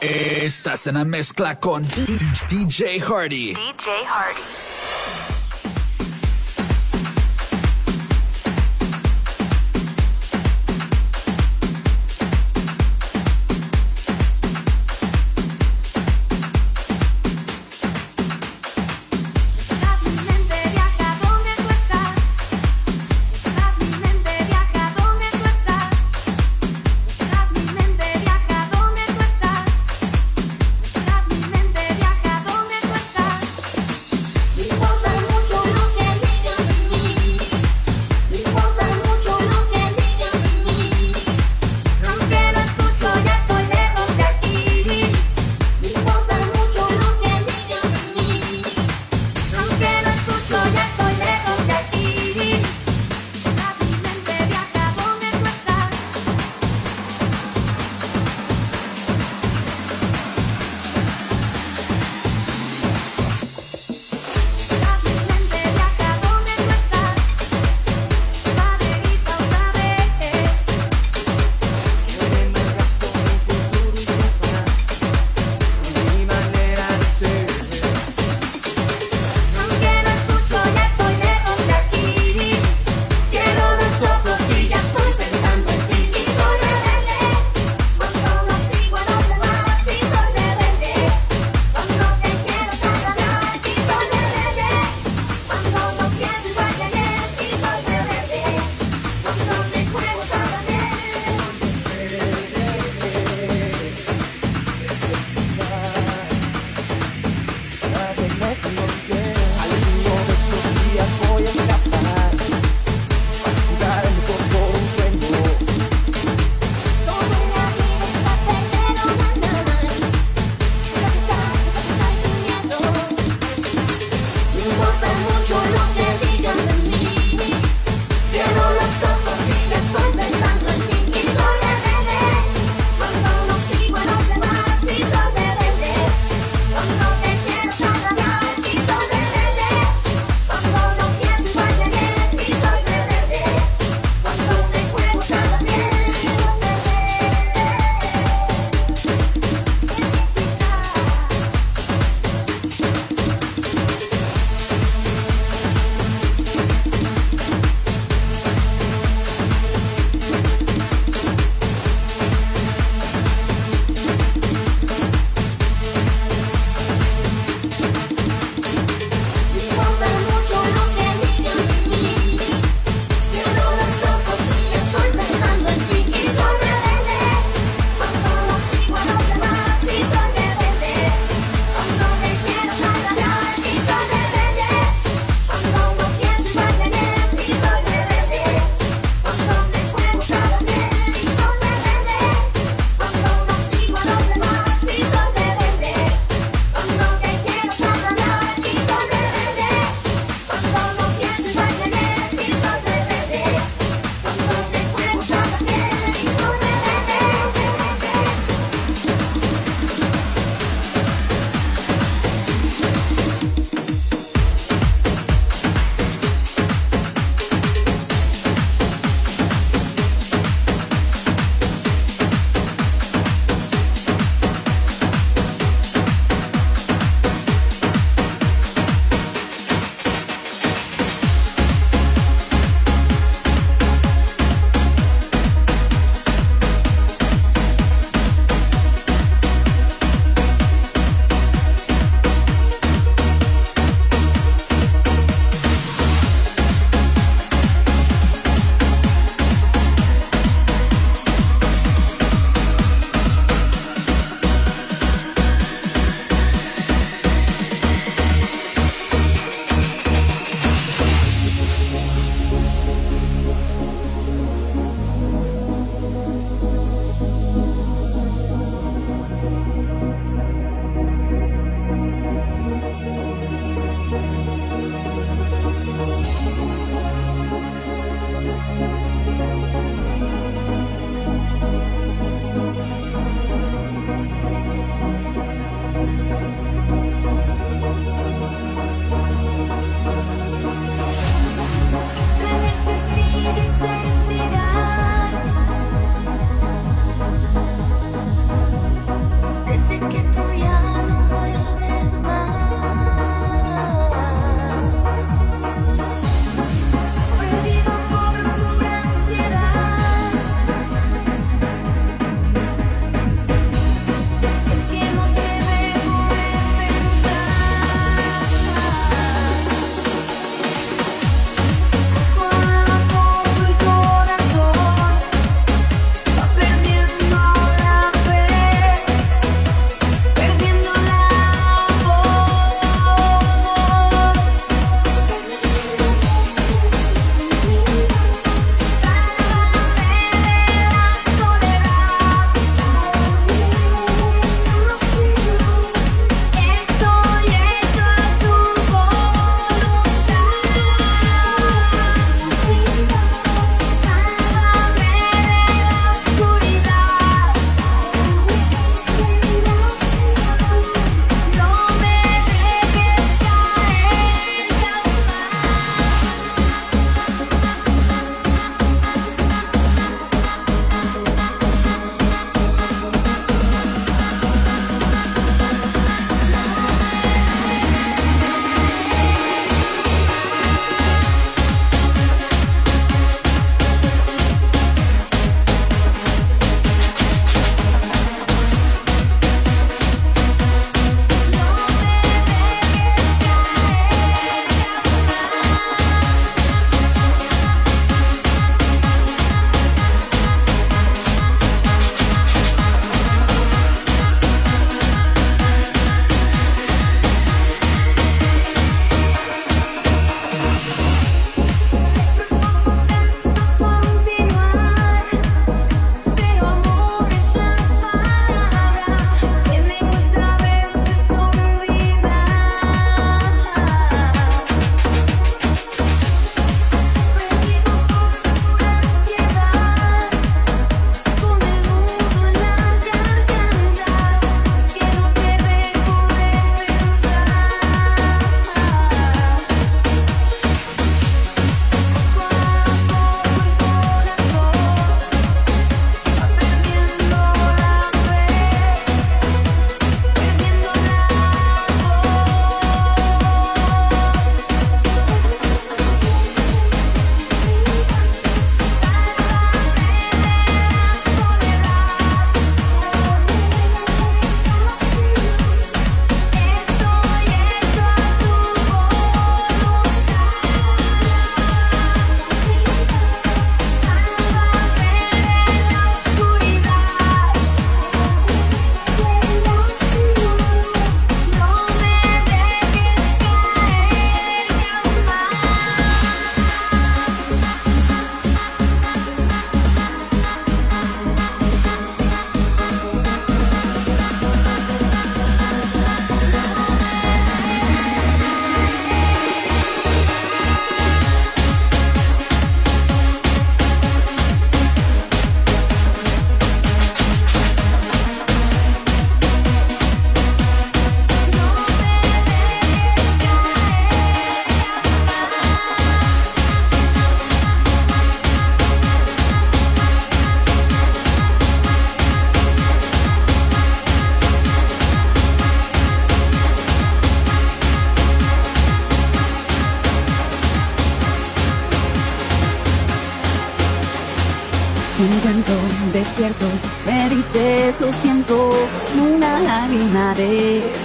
Estás en la mezcla con DJ Hardy. DJ Hardy.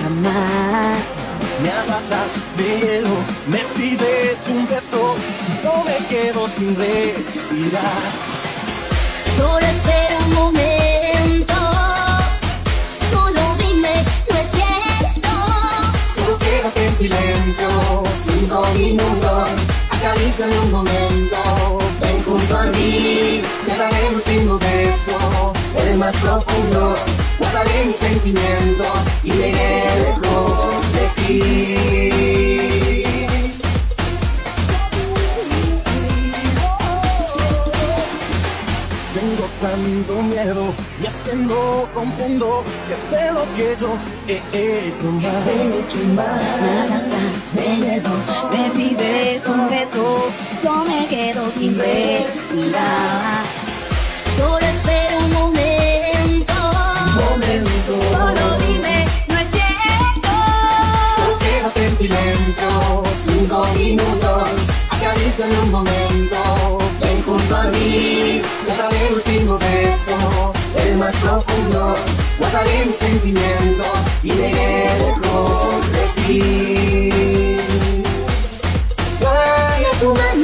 Amar. Me abrazas de me pides un beso, no me quedo sin respirar. Solo espero un momento, solo dime, no es cierto. Solo quédate en silencio, cinco minutos, acaricia un momento. Ven junto a mí, te daré un último beso, el más profundo. Guardaré mis sentimientos y me lejos de ti. Tengo tanto miedo y es que no comprendo que sé lo que yo he hecho mal. Me abrazas de nuevo, me pides un beso, yo me quedo sin respirar. Más profundo, guardaré mis sentimientos y iré lejos de ti. Tu mano,